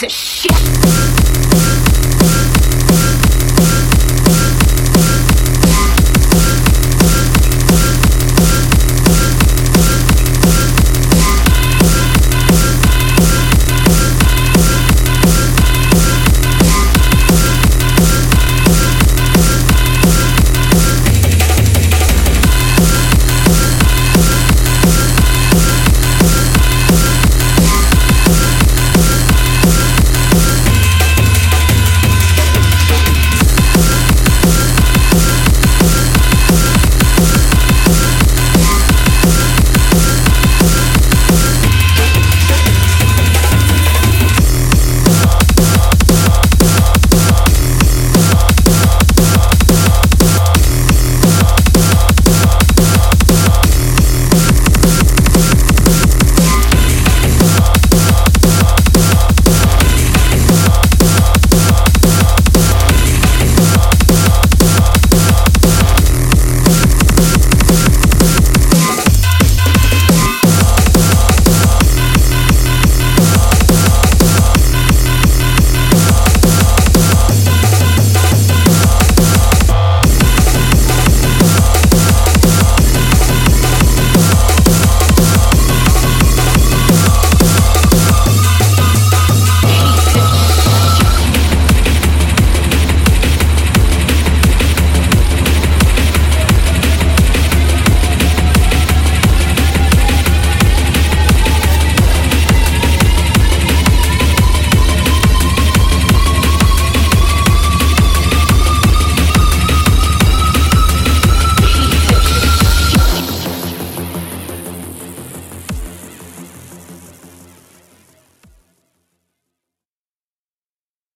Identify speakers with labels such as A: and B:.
A: piece of shit.